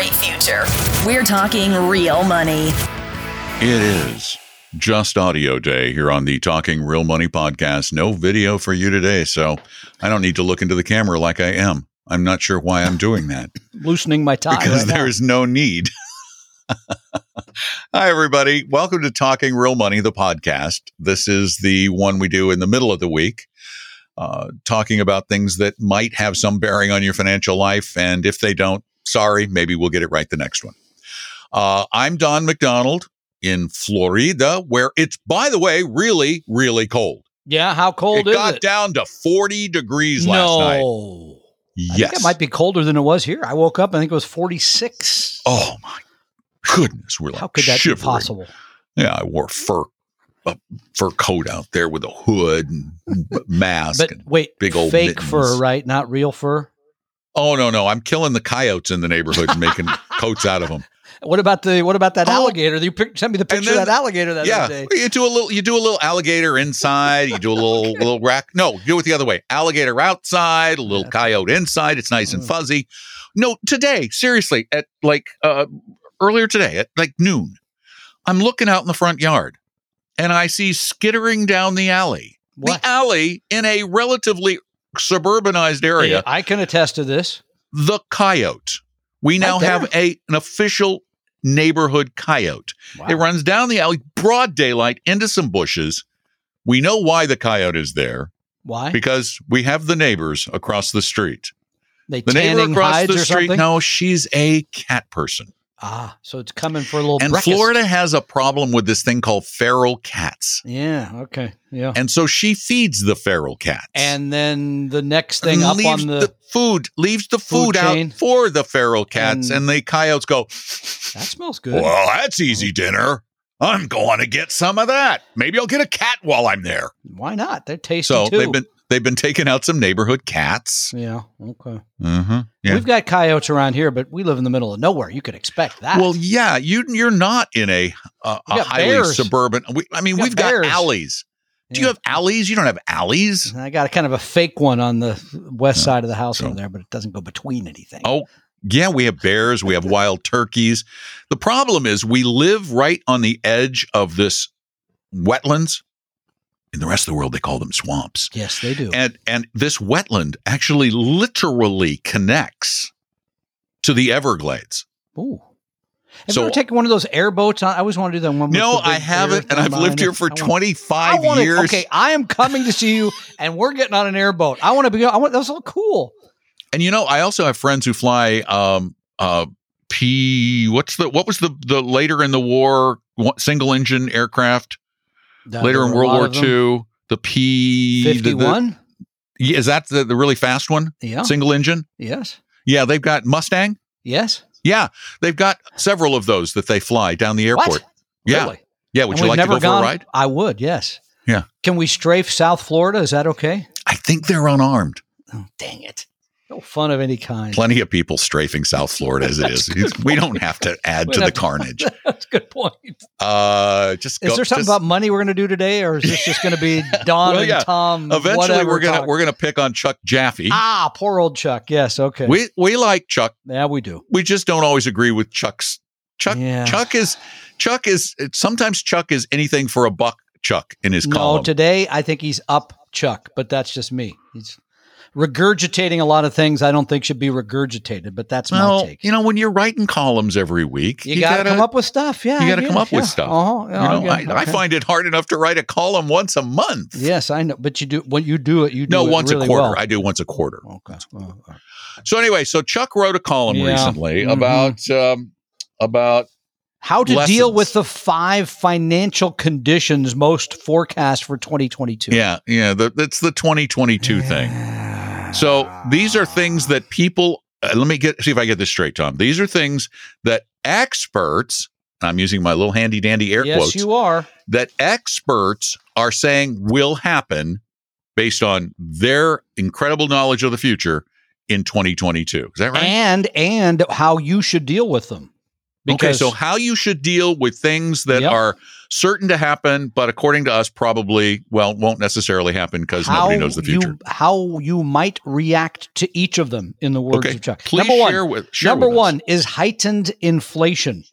great future. We're talking real money. It is just audio day here on the Talking Real Money podcast. No video for you today, so I don't need to look into the camera like I am. I'm not sure why I'm doing that loosening my tie. because right now. there is no need. Hi, everybody. Welcome to Talking Real Money, the podcast. This is the one we do in the middle of the week, uh, talking about things that might have some bearing on your financial life. And if they don't, sorry, maybe we'll get it right the next one. Uh, I'm Don McDonald in Florida, where it's, by the way, really, really cold. Yeah, how cold it is got it? Got down to 40 degrees last night. no. I Yes. think it might be colder than it was here. I woke up, I think it was 46. Oh, my goodness. We're like How could that shivering. be possible? Yeah, I wore fur a fur coat out there with a hood and mask. But and, wait, big old fake mittens. fur, right? Not real fur. Oh no, no, I'm killing the coyotes in the neighborhood and making coats out of them. What about the what about that Oh. alligator? You pic- sent me the picture then- of that alligator that yeah, other day. you do a little, you do a little alligator inside. You do a little little rack. No, do it the other way. Alligator outside, a little Yeah. coyote inside. It's nice and Mm. fuzzy. No, today, seriously, at like uh, earlier today at like noon, I'm looking out in the front yard, and I see skittering down the alley. What? The alley in a relatively suburbanized area. Yeah, I can attest to this. the coyote. We now there. have a an official neighborhood coyote. Wow. It runs down the alley, broad daylight, into some bushes. We know why the coyote is there Why? because we have the neighbors across the street. They The neighbor across hides the street, no, she's a cat person. Ah, so it's coming for a little And breakfast. Florida has a problem with this thing called feral cats. Yeah, okay. Yeah. And so she feeds the feral cats. And then the next thing up on the, food, leaves the food food, out for the feral cats, And- and the coyotes go, that smells good. Well, that's easy dinner. I'm going to get some of that. Maybe I'll get a cat while I'm there. Why not? They're tasty So too. they've been they've been taking out some neighborhood cats. yeah, okay. Mm-hmm. Yeah. We've got coyotes around here, but we live in the middle of nowhere. You could expect that. Well, yeah, you you're not in a uh, a highly bears. suburban. We, I mean, We got we've got bears. alleys. Do you have alleys? You don't have alleys. I got a kind of a fake one on the west Yeah, side of the house so- over there, but it doesn't go between anything. Oh, yeah, we have bears. We have wild turkeys. The problem is we live right on the edge of this wetlands. In the rest of the world, they call them swamps. yes, they do. and and this wetland actually literally connects to the Everglades. Ooh. Have So- you ever taken one of those airboats? I always want to do that one. No, I haven't, and I've lived here for twenty wanna- years. Okay, I am coming to see you, and we're getting on an airboat. I want to be. I want. That's so cool. And you know, I also have friends who fly um uh P what's the what was the the later in the war single engine aircraft Uh, later in World War. II the P Fifty-one. yeah, is that the, the really fast one Yeah. single engine Yes. yeah they've got Mustang Yes. yeah they've got several of those that they fly down the airport What? yeah Really? yeah would And you like to go gone, for a ride I would. Yes. Yeah. Can we strafe South Florida? Is that okay? I think they're unarmed Oh, dang it! No fun of any kind. plenty of people strafing South Florida as it is. We don't have to add to the to- carnage. That's a good point. Uh, just Is go, there something just- about money we're going to do today, or is this just going to be Don Well, and. Tom? Eventually, whatever we're gonna talk? we're gonna pick on Chuck Jaffe. ah, poor old Chuck. Yes, okay. We we like Chuck. yeah, we do. We just don't always agree with Chuck's. Chuck Yeah. Chuck is Chuck is sometimes Chuck is anything for a buck. Chuck in his No, column. today I think he's up Chuck, but that's just me. He's regurgitating a lot of things I don't think should be regurgitated, but that's my take. you know, when you're writing columns every week, you, got to come up with stuff. Yeah, you gotta come up with stuff. Uh-huh, You know, I, okay, I find it hard enough to write a column once a month. Yes, I know, but you do when you do it. You do no, once really a quarter. well. I do once a quarter. Okay. Oh. So anyway, so Chuck wrote a column Yeah. recently Mhm. about um, about How to deal with the five financial conditions most forecast for 2022. yeah yeah the, that's the 2022 thing. So these are things that people. Uh, let me get see if I get this straight, Tom. These are things that experts. I'm using my little handy dandy air yes, quotes. you are. that experts are saying will happen based on their incredible knowledge of the future in 2022. Is that right? And and how you should deal with them. okay, so how you should deal with things that Yep. are certain to happen, but according to us, probably well won't necessarily happen because nobody knows the future. You, how you might react to each of them in the words okay, of Chuck. please number one, with share number with us. one is heightened inflation.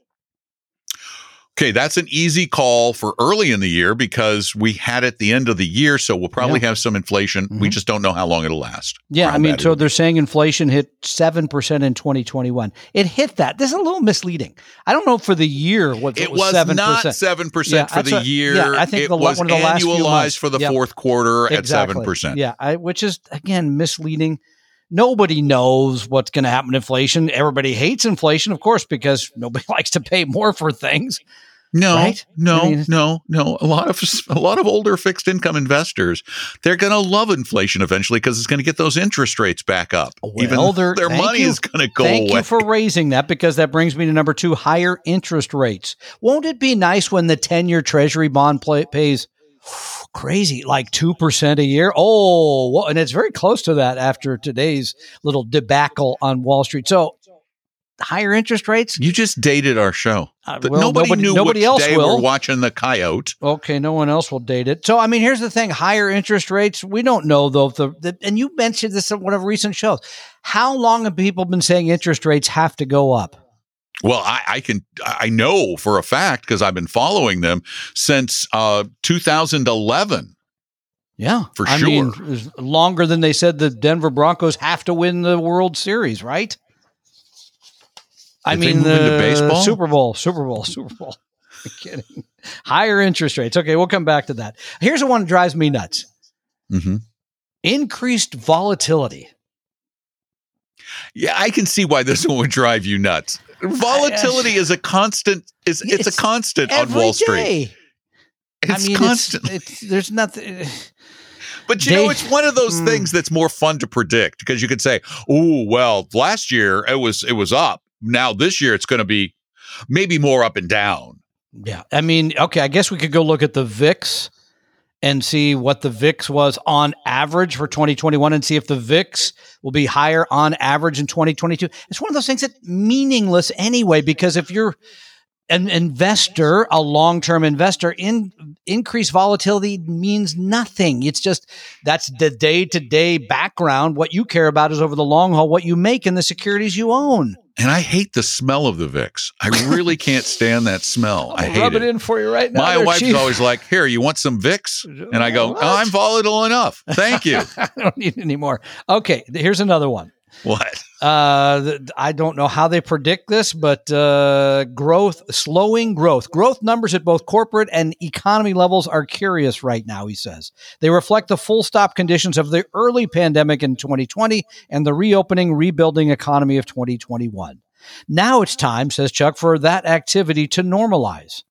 Okay, that's an easy call for early in the year because we had it at the end of the year, so we'll probably have some inflation. We Mhm. just don't know how long it'll last. Yeah, I mean, so they're saying inflation hit seven percent in 2021. It hit that. This is a little misleading. I don't know for the year what it was seven not percent. seven Yeah, percent for the what- year. yeah, I think it the was one of the last annualized for the Yep. fourth quarter at seven percent. Yeah, I, which is again misleading. Nobody knows what's going to happen to inflation. Everybody hates inflation, of course, because nobody likes to pay more for things. No, Right? no, I mean- no, no. A lot of a lot of older fixed income investors, they're going to love inflation eventually because it's going to get those interest rates back up. Even Well, they're- their thank money you. is going to go Thank away. you for raising that because that brings me to number two: higher interest rates. Won't it be nice when the ten-year Treasury bond play, pays crazy like two percent a year? Oh, well, and it's very close to that after today's little debacle on Wall Street. So, higher interest rates. you just dated our show. Uh, well, nobody, nobody- knew nobody else day will. we're watching the coyote. Okay, no one else will date it. So, I mean, here's the thing: higher interest rates. We don't know though. The, the and you mentioned this in one of recent shows. How long have people been saying interest rates have to go up? Well, I, I can I know for a fact because I've been following them since uh, 2011. Yeah, For I sure. mean, longer than they said the Denver Broncos have to win the World Series, right? I Did mean, the baseball? Super Bowl, Super Bowl, Super Bowl. I'm kidding. Higher interest rates. Okay, we'll come back to that. Here's the one that drives me nuts: hmm increased volatility. Yeah, I can see why this one would drive you nuts. Volatility is a constant. Is it's, It's a constant on Wall Street. day. It's I mean, constant. It's, it's there's nothing. But you know, it's one of those Mm. things that's more fun to predict because you could say, "Oh, well, last year it was it was up. Now this year it's going to be maybe more up and down." Yeah. I mean, okay, I guess we could go look at the VIX and see what the VIX was on average for 2021 and see if the VIX will be higher on average in 2022. It's one of those things that meaningless anyway, because if you're an investor, a long-term investor, in increased volatility means nothing. It's just that's the day-to-day background. What you care about is over the long haul, what you make in the securities you own. And I hate the smell of the VIX. I really can't stand that smell. I hate Rub it. it in for you right now. My wife's always like, "Here, you want some Vicks?" And I go, oh, "I'm volatile enough, thank you." I don't need any more. Okay, here's another one. What? Uh, I don't know how they predict this, but uh, growth, slowing growth. Growth numbers at both corporate and economy levels are curious right now, he says. They reflect the full stop conditions of the early pandemic in 2020 and the reopening, rebuilding economy of 2021. Now it's time, says Chuck, for that activity to normalize.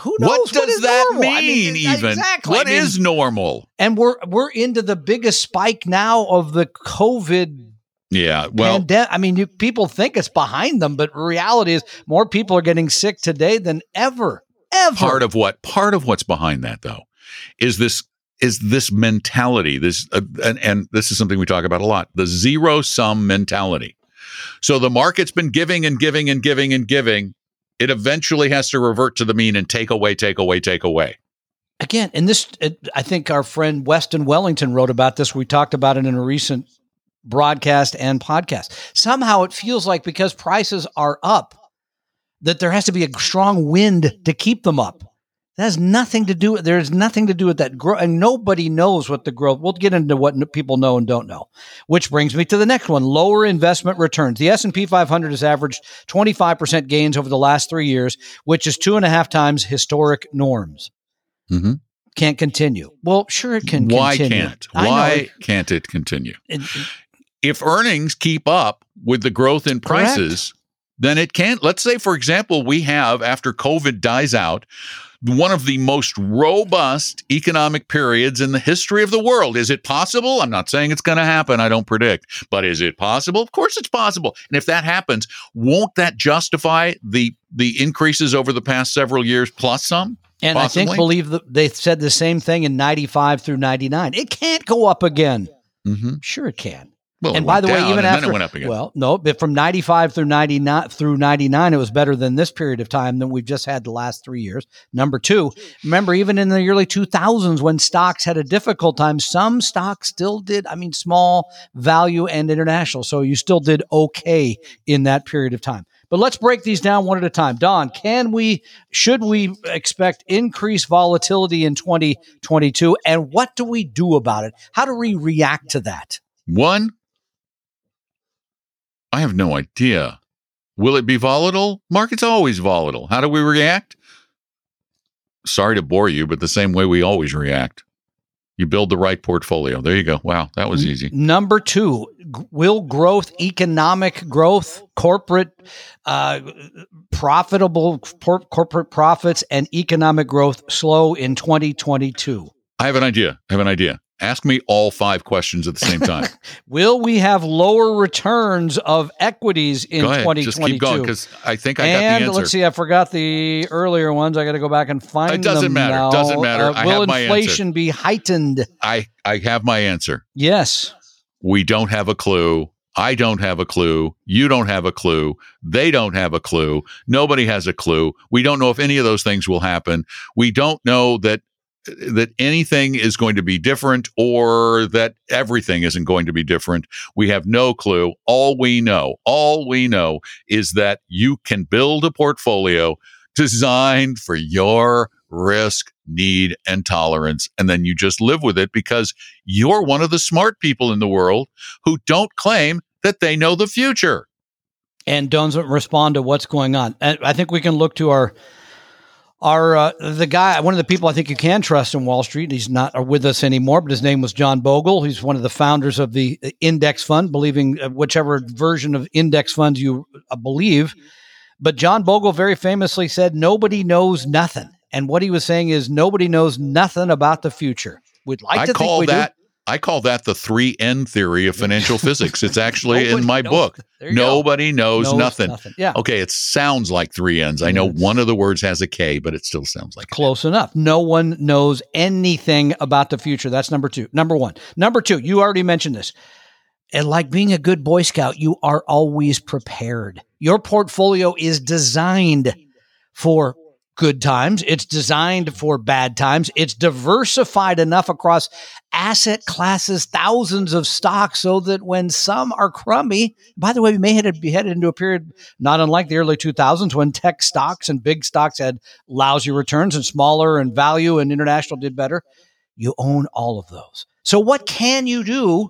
Who knows? What does that normal? mean? I mean, even exactly. what I mean, is normal? and we're we're into the biggest spike now of the COVID Yeah. Well, pandemic. I mean, you, people think it's behind them, but reality is more people are getting sick today than ever. Ever. part of what part of what's behind that though is this is this mentality this uh, and, and this is something we talk about a lot the zero sum mentality so the market's been giving and giving and giving and giving it eventually has to revert to the mean and take away take away take away again, and this, it, I think our friend Weston Wellington wrote about this. We talked about it in a recent broadcast and podcast. Somehow it feels like because prices are up, that there has to be a strong wind to keep them up. That has nothing to do. There's nothing to do with that growth, and nobody knows what the growth. We'll get into what people know and don't know. Which brings me to the next one: lower investment returns. The S and P 500 has averaged 25 percent gains over the last three years, which is two and a half times historic norms Mhm. can't continue. Well, sure it can why continue. can't why can't it continue It- if earnings keep up with the growth in Correct. prices, then it can't. Let's say, for example, we have, after COVID dies out, one of the most robust economic periods in the history of the world. Is it possible? I'm not saying it's going to happen. I don't predict. But is it possible? Of course it's possible. And if that happens, won't that justify the the increases over the past several years plus some? and I think Possibly. believe that they said the same thing in 95 through 99. It can't go up again. Mm-hmm. Sure it can. Well, and by the way, even after then it went up again. well, no, but from ninety five through ninety nine through ninety nine, it was better than this period of time than we've just had the last three years. Number two, remember even in the early two thousands when stocks had a difficult time, some stocks still did. I mean, small value and international, so you still did okay in that period of time. But let's break these down one at a time. Don, can we, should we expect increased volatility in 2022? And what do we do about it? How do we react to that? One, I have no idea. Will it be volatile? Market's always volatile. How do we react? Sorry to bore you, but the same way we always react. You build the right portfolio. There you go. Wow, that was easy. Number two, will growth, economic growth, corporate, uh, profitable por- corporate profits, and economic growth slow in 2022? I have an idea. I have an idea. Ask me all five questions at the same time. Will we have lower returns of equities in 2022? Just keep going because I think I got and the answer. let's see, I forgot the earlier ones. I got to go back and find them. It doesn't them matter. now. Doesn't matter. Uh, I will have my inflation be heightened? I, I have my answer. Yes. We don't have a clue. I don't have a clue. You don't have a clue. They don't have a clue. Nobody has a clue. We don't know if any of those things will happen. We don't know that that anything is going to be different or that everything isn't going to be different. We have no clue. All we know, all we know is that you can build a portfolio designed for your risk, need, and tolerance. And then you just live with it because you're one of the smart people in the world who don't claim that they know the future. and doesn't respond to what's going on. I think we can look to our our uh, the guy, one of the people I think you can trust in Wall Street. He's not with us anymore, but his name was John Bogle. He's one of the founders of the index fund, believing uh, whichever version of index funds you uh, believe. But John Bogle very famously said, "Nobody knows nothing," and what he was saying is, nobody knows nothing about the future. We'd like I to think call we that I call that the three N theory of financial physics. It's actually in my knows- book. There you go. Nobody knows, Knows nothing. Yeah. Okay, it sounds like three N's. I know one of the words has a K, but it still sounds like Close enough. No one knows anything about the future. That's number two. Number one. Number two, you already mentioned this. And like being a good Boy Scout, you are always prepared. Your portfolio is designed for good times, it's designed for bad times, it's diversified enough across asset classes, thousands of stocks, so that when some are crummy, by the way, we may be headed into a period not unlike the early 2000s when tech stocks and big stocks had lousy returns and smaller and value and international did better. You own all of those. So, what can you do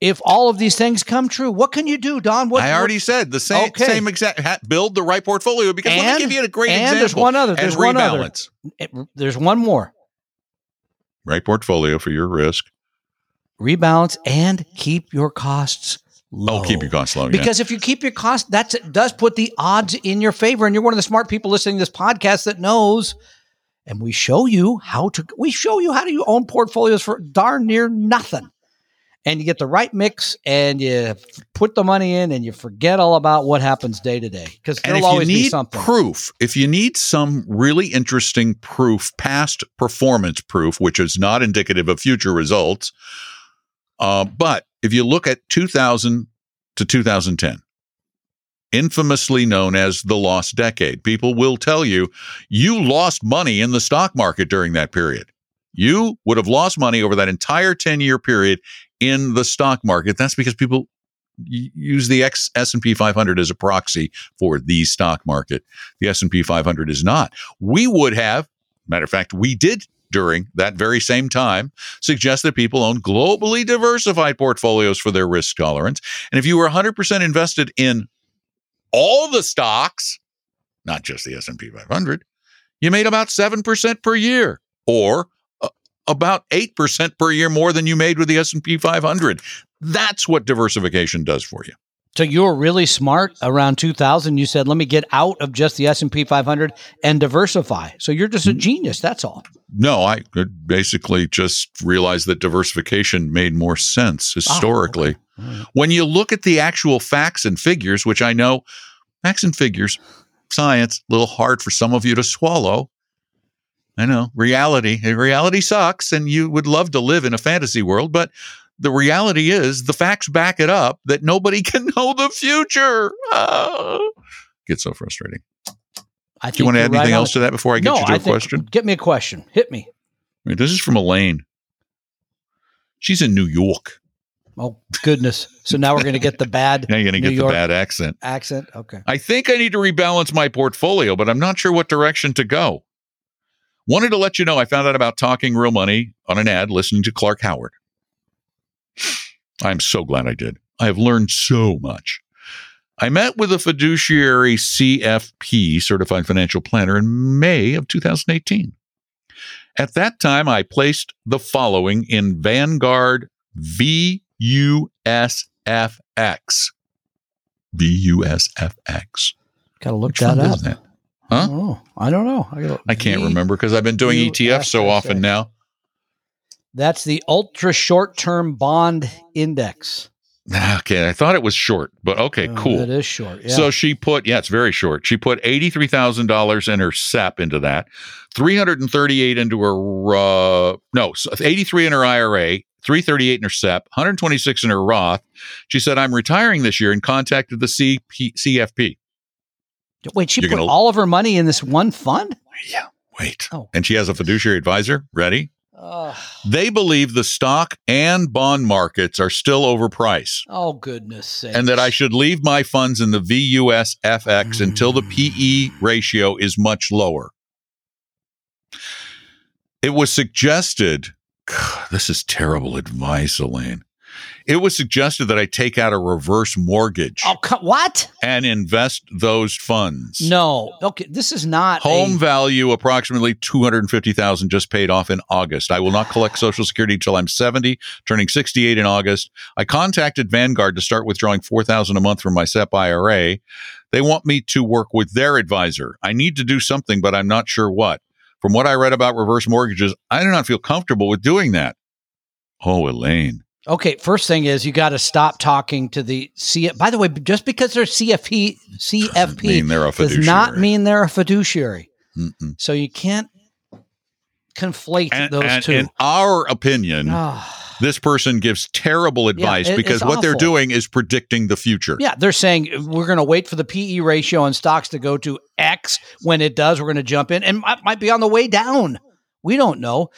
if all of these things come true? What can you do, Don? What, I already said the same Okay. same exact ha- build the right portfolio because let me give you a great and example. there's one other, there's one other. rebalance. Eh, what- it- there's one more Right portfolio for your risk. rebalance and keep your costs low. Oh, keep your costs low. yeah. Because if you keep your costs, that does put the odds in your favor. And you're one of the smart people listening to this podcast that knows. And we show you how to we show you how do you own portfolios for darn near nothing. And you get the right mix and you f- put the money in and you forget all about what happens day to day. Because there'll always be something. proof, if you need some really interesting proof, past performance proof, which is not indicative of future results, uh, but if you look at 2000 to 2010, infamously known as the lost decade, people will tell you you lost money in the stock market during that period. You would have lost money over that entire 10 year period in the stock market. That's because people use the X S&P 500 as a proxy for the stock market. The S&P 500 is not. We would have, matter of fact, we did during that very same time suggest that people own globally diversified portfolios for their risk tolerance. And if you were 100% invested in all the stocks, not just the S&P 500, you made about 7% per year or about 8% per year more than you made with the S&P 500. That's what diversification does for you. So you were really smart around 2000. You said, "Let me get out of just the S and P 500 and diversify." So you're just a mm-hmm. genius. That's all. No, I uh, basically just realized that diversification made more sense oh, historically. All right. When you look at the actual facts and figures, which I know facts and figures, science, a little hard for some of you to swallow. I know reality, reality sucks, and you would love to live in a fantasy world, but the reality is the facts back it up that nobody can know the future. Oh, gets so frustrating. I Do you want to add anything on else to that before I get no, you to I a question? Get me a question. Hit me. This is from Elaine. She's in New York. Oh goodness! So now we're going to get the bad Now you're going to get York the bad accent. accent. Okay. I think I need to rebalance my portfolio, but I'm not sure what direction to go. Wanted to let you know I found out about talking real money on an ad listening to Clark Howard. I'm so glad I did. I have learned so much. I met with a fiduciary CFP, certified financial planner, in May of 2018. At that time, I placed the following in Vanguard VUSFX. VUSFX. Got to look Which that up. that? Huh? Oh, I don't know. I, gotta- I can't V- remember because I've been doing ETFs so often now. That's the ultra short term bond index. Okay, I thought it was short, but okay, Oh, cool. It is short. Yeah. So she put, yeah, it's very short. She put eighty-three thousand dollars in her SEP into that, three hundred and thirty-eight into her uh, no, eighty-three in her IRA, three thirty-eight in her SEP, one hundred twenty-six in her Roth. She said, "I'm retiring this year," and contacted the CP, CFP. Wait, she you're put gonna- all of her money in this one fund? Yeah, wait. Oh. And she has a fiduciary advisor. Ready? Ugh. They believe the stock and bond markets are still overpriced. oh, goodness sake. and that I should leave my funds in the VUS VUSFX until the PE hmm. ratio is much lower. It was suggested, this is terrible advice, Elaine. It was suggested that I take out a reverse mortgage Oh, co- what? and invest those funds. No. Okay. This is not Home a- value approximately 250,000 just paid off in August. I will not collect social security until I'm 70, turning 68 in August. I contacted Vanguard to start withdrawing 4,000 a month from my SEP IRA. They want me to work with their advisor. I need to do something, but I'm not sure what. From what I read about reverse mortgages, I do not feel comfortable with doing that. Oh, Elaine. Okay, first thing is you got to stop talking to the C. By the way, just because they're CFP, CFP mean they're a does not mean they're a fiduciary. Mm-mm. So you can't conflate And, those and two. in our opinion, Ah. this person gives terrible advice it- because it's what they're doing is predicting the future. yeah, they're saying we're going to wait for the PE ratio on stocks to go to X. When it does, we're going to jump in, and might, might be on the way down. We don't know.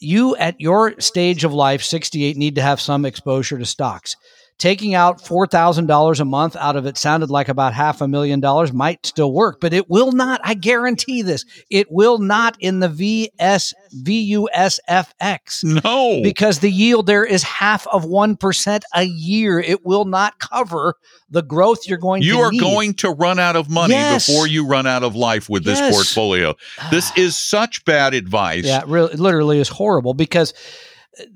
You at your stage of life, 68, need to have some exposure to stocks. Taking out $4,000 a month out of it sounded like about half a million dollars might still work, but it will not. I guarantee this. It will not in the VS, VUSFX No. because the yield there is half of 1% a year. It will not cover the growth you're going you to are need. going to run out of money Yes. before you run out of life with this portfolio. This ah. is such bad advice. Yeah, it really, literally is horrible because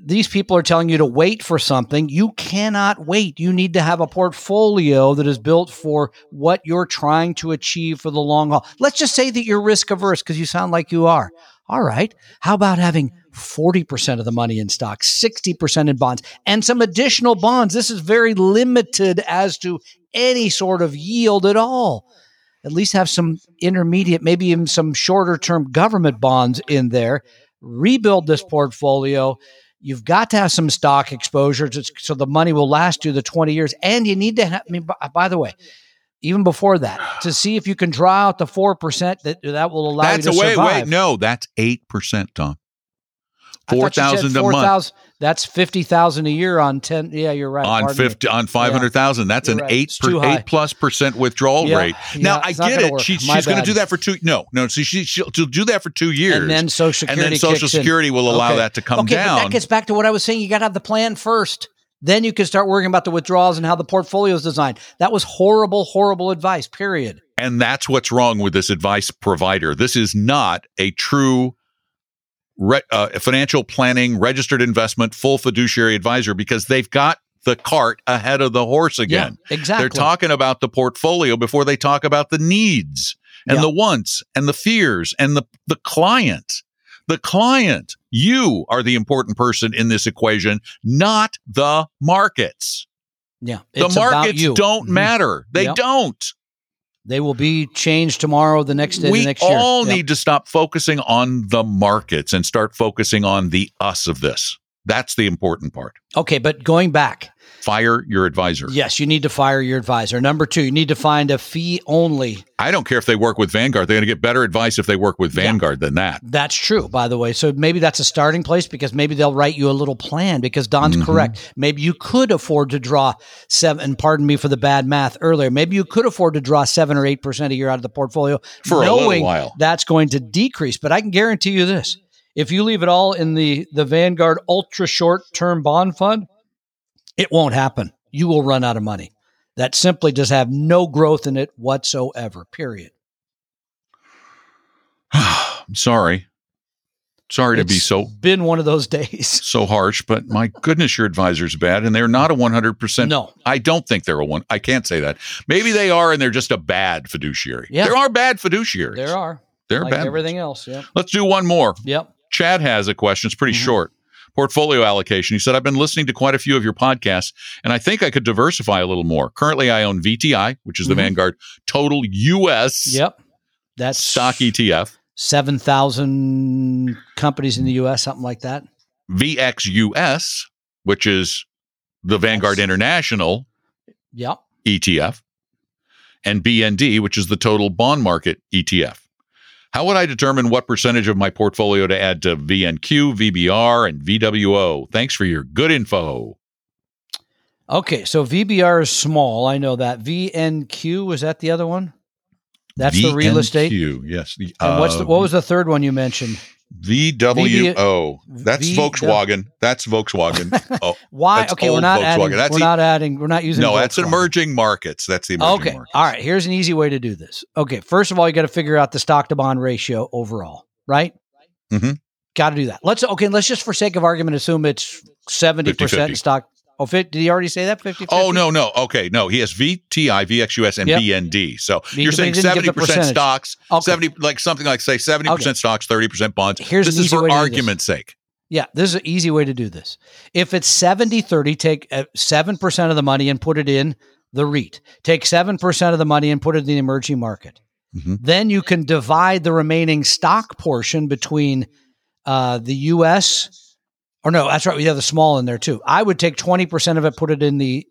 these people are telling you to wait for something. You cannot wait. You need to have a portfolio that is built for what you're trying to achieve for the long haul. Let's just say that you're risk averse because you sound like you are. All right. How about having 40% of the money in stocks, 60% in bonds, and some additional bonds? This is very limited as to any sort of yield at all. At least have some intermediate, maybe even some shorter term government bonds in there. Rebuild this portfolio. You've got to have some stock exposure to, so the money will last you the 20 years. And you need to have, I mean, by, uh, by the way, even before that, to see if you can draw out the 4% that, that will allow That's you a to wait, survive. wait, no, that's eight percent, Tom. I Four thought you said a month 4,000 That's 50,000 a year on 10. Yeah, you're right. on Pardon me. fifty on five hundred thousand. That's You're an right. eight per, eight plus percent withdrawal Yeah, rate. yeah, now I get it. She, she's going to do that for two. No, no. See, she, she'll, she'll do that for two years, And then Social and Security then Social. Security will allow Okay. that to come okay, down. But that gets back to what I was saying. You got to have the plan first. Then you can start worrying about the withdrawals and how the portfolio is designed. That was horrible, horrible advice, period. And that's what's wrong with this advice provider. This is not a true re- uh, financial planning, registered investment, full fiduciary advisor because they've got the cart ahead of the horse again. Yeah, exactly. They're talking about the portfolio before they talk about the needs and Yeah. the wants and the fears and the, the client. The client, you are the important person in this equation, not the markets. yeah, The markets don't Mhm. matter. They Yep. don't. They will be changed tomorrow, the next day, we the next year. We all Yep. need to stop focusing on the markets and start focusing on the us of this. That's the important part. Okay, but going back, Fire your advisor. yes, you need to fire your advisor. Number two, you need to find a fee only. I don't care if they work with Vanguard. They're going to get better advice if they work with Yeah. Vanguard than that. That's true, by the way. So maybe that's a starting place because maybe they'll write you a little plan because Don's Mhm. correct. Maybe you could afford to draw seven, and pardon me for the bad math earlier. Maybe you could afford to draw seven or 8% a year out of the portfolio For a little while. that's going to decrease. But I can guarantee you this if you leave it all in the, the Vanguard ultra short term bond fund, it won't happen. You will run out of money. That simply does have no growth in it whatsoever, period. I'm sorry. Sorry to be so been one of those days. so harsh, but my goodness, your advisor's bad, and they're not a 100%. No. I don't think they're a one. I can't say that. Maybe they are, and they're just a bad fiduciary. Yeah. There are bad fiduciaries. There are. There are like bad. everything else. Yep. Let's do one more. Yep. Chad has a question. It's pretty Mhm. short. Portfolio allocation. He said, I've been listening to quite a few of your podcasts, and I think I could diversify a little more. Currently, I own VTI, which is the Mhm. Vanguard Total US Yep. That's stock ETF, 7,000 companies in the US, something like that. VXUS, which is the Vanguard That's- International Yep. ETF, and BND, which is the total bond market ETF. How would I determine what percentage of my portfolio to add to VNQ, VBR, and VWO? Thanks for your good info. Okay. So VBR is small. I know that. VNQ, was that the other one? That's the real estate. VNQ, Yes. The, And what's the, uh, what was the third one you mentioned? VWO? That's V- Volkswagen. That's Volkswagen. Oh, Why? That's okay, we're not Volkswagen. adding. That's we're the- not adding. We're not using. no, that's emerging markets. That's the emerging Okay. markets. All right. Here's an easy way to do this. Okay. First of all, you got to figure out the stock to bond ratio overall, right? Mm-hmm. Got to do that. Let's okay. Let's just for sake of argument assume it's seventy percent stock. Oh, fit, did he already say that? 50 Oh no, no. Okay, no. He has VTI, VXUS, and Yep. BND. So He- you're saying 70% stocks, Okay. seventy like something like say seventy percent Okay. stocks, thirty percent bonds. Here's this is for way to do this. argument's sake. Yeah, this is an easy way to do this. If it's 70 30, take uh, 7% of the money and put it in the REIT. Take 7% of the money and put it in the emerging market. Mhm. Then you can divide the remaining stock portion between uh, the US. Or no, that's right. We have the small in there too. I would take 20% of it, put it in the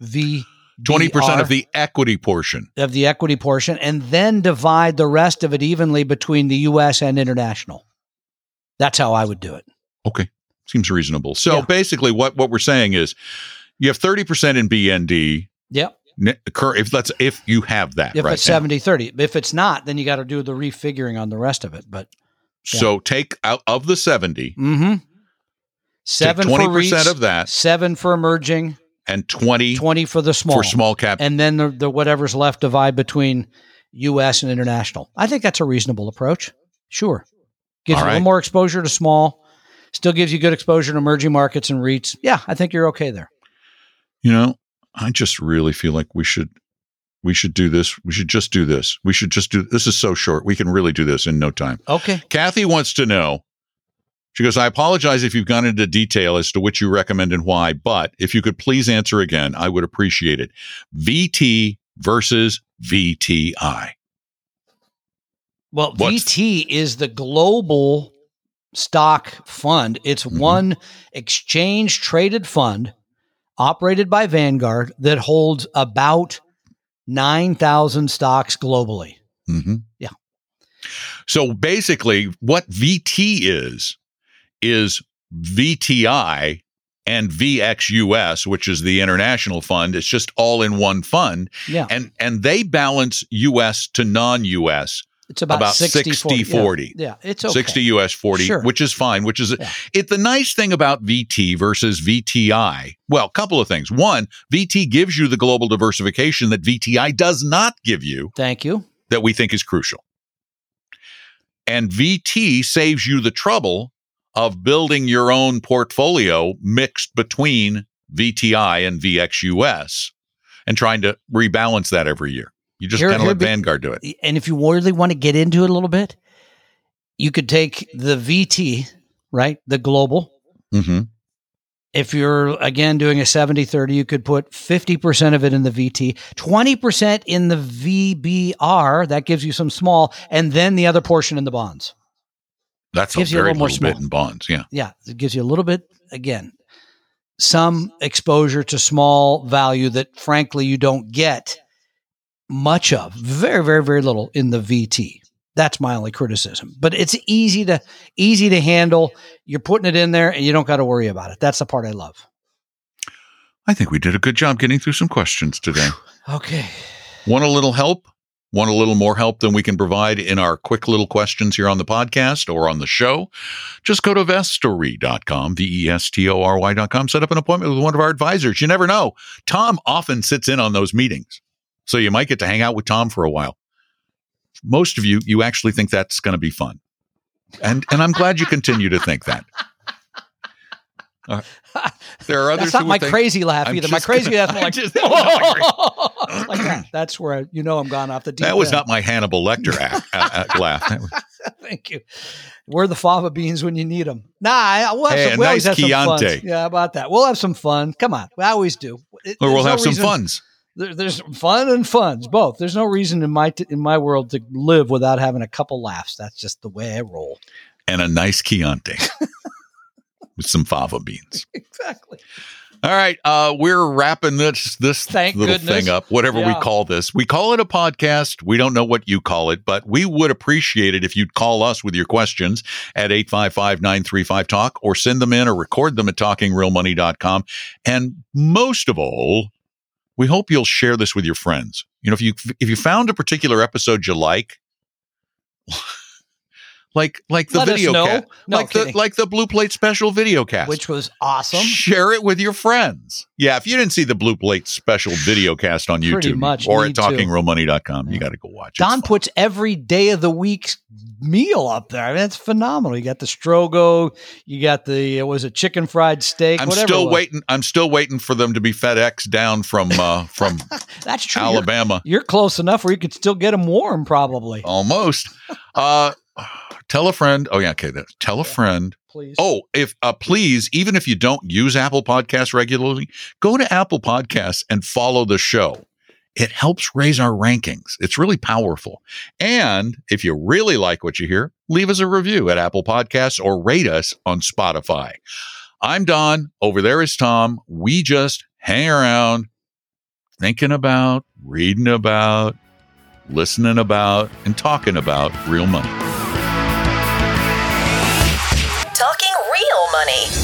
V. Twenty percent of the equity portion. of the equity portion, and then divide the rest of it evenly between the US and international. That's how I would do it. Okay, seems reasonable. So Yeah. basically, what what we're saying is, you have thirty percent in BND. Yep. If let's if you have that if right it's now. 70 30 if it's not then you got to do the refiguring on the rest of it but So take out of the seventy, mm-hmm. Seven twenty for percent REITs, of that, seven for emerging and twenty 20 for the small for small cap. and then the, the whatever's left divide between us and international i think that's a reasonable approach sure gives All you a little more exposure to small still gives you good exposure to emerging markets and reits yeah i think you're okay there you know, I just really feel like we should we should do this. We should just do this. We should just do this is so short. We can really do this in no time. okay Kathy wants to know. She goes, I apologize if you've gone into detail as to which you recommend and why, but if you could please answer again, I would appreciate it. VT versus VTI. Well, What's- VT is the global stock fund. It's Mhm. one exchange traded fund operated by Vanguard that holds about 9,000 stocks globally. Mm-hmm. Yeah. So basically, what VT is, is VTI and VXUS, which is the international fund. It's just all in one fund. Yeah. And and they balance US to non-US It's about, about 60, 60, 40. Yeah. yeah, it's okay. 60 US 40, Sure. which is fine, which is Yeah. it the nice thing about VT versus VTI. Well, a couple of things. One, VT gives you the global diversification that VTI does not give you Thank you. that we think is crucial. And VT saves you the trouble of building your own portfolio mixed between VTI and VXUS and trying to rebalance that every year. You just kind of let be- Vanguard do it. And if you really want to get into it a little bit, you could take the VT, right? The global. hmm if you're again doing a 70 30 you could put 50% of it in the vt 20% in the vbr that gives you some small and then the other portion in the bonds That's Gives a you a very little more little bit in bonds. Yeah. Yeah, it gives you a little bit again, some exposure to small value that frankly you don't get much of. Very, very, very little in the VT. That's my only criticism. But it's easy to easy to handle. You're putting it in there and you don't got to worry about it. That's the part I love. I think we did a good job getting through some questions today. Okay. Want a little help? Want a little more help than we can provide in our quick little questions here on the podcast or on the show? Just go to vestory.com, V E S T O R Y.com, set up an appointment with one of our advisors. You never know. Tom often sits in on those meetings. So you might get to hang out with Tom for a while. Most of you, you actually think that's going to be fun. And and I'm glad you continue to think that. Uh, there are others That's not my think, crazy laugh I'm either. My crazy gonna- laugh I'm like, just- that was not my like that. That's where you know I'm gone off the deep that was end. not my Hannibal Lecter act, uh, uh, laugh. Thank you. We're the fava beans when you need them. Nah, I- we'll have Hey, some, we always nice have some fun. Chianti. Yeah, about that. We'll have some fun. Come on, we always do. It- or we'll no have some reason- funs. There, there's fun and funds both. There's no reason in my t- in my world to live without having a couple laughs. That's just the way I roll. and a nice Chianti with some fava beans. Exactly. All right, uh, we're wrapping this this Thank little goodness. thing up. Whatever we call this, we call it a podcast. We don't know what you call it, but we would appreciate it if you'd call us with your questions at 855-935 talk or send them in or record them at talkingrealmoney.com. And most of all, we hope you'll share this with your friends. You know, if you if you found a particular episode you like, like like the Let video cast, No, like the kidding. like the blue plate special video cast, Which was awesome. Share it with your friends. Yeah, if you didn't see the Blue Plate special video cast on YouTube much or at talkingrealmoney.com, you got to go watch it. Don puts every day of the week's meal up there. I mean, it's phenomenal. You got the strogo, you got the uh, was it chicken fried steak? I'm still waiting. I'm still waiting for them to be FedEx down from uh, from That's true. You're- Alabama. You're, close enough where you could still get them warm, probably. Almost. Uh, tell a friend. Oh yeah, okay. that- Tell a friend. Please. Oh, if uh, please, even if you don't use Apple Podcasts regularly, go to Apple Podcasts and follow the show. It helps raise our rankings. It's really powerful. And if you really like what you hear, leave us a review at Apple Podcasts or rate us on Spotify. I'm Don. Over there is Tom. We just hang around thinking about, reading about, listening about, and talking about real money. Money.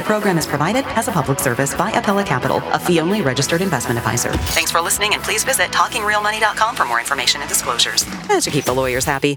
the program is provided as a public service by Appella Capital, a fee-only registered investment advisor. Thanks for listening, and please visit talkingrealmoney.com for more information and disclosures. That should keep the lawyers happy.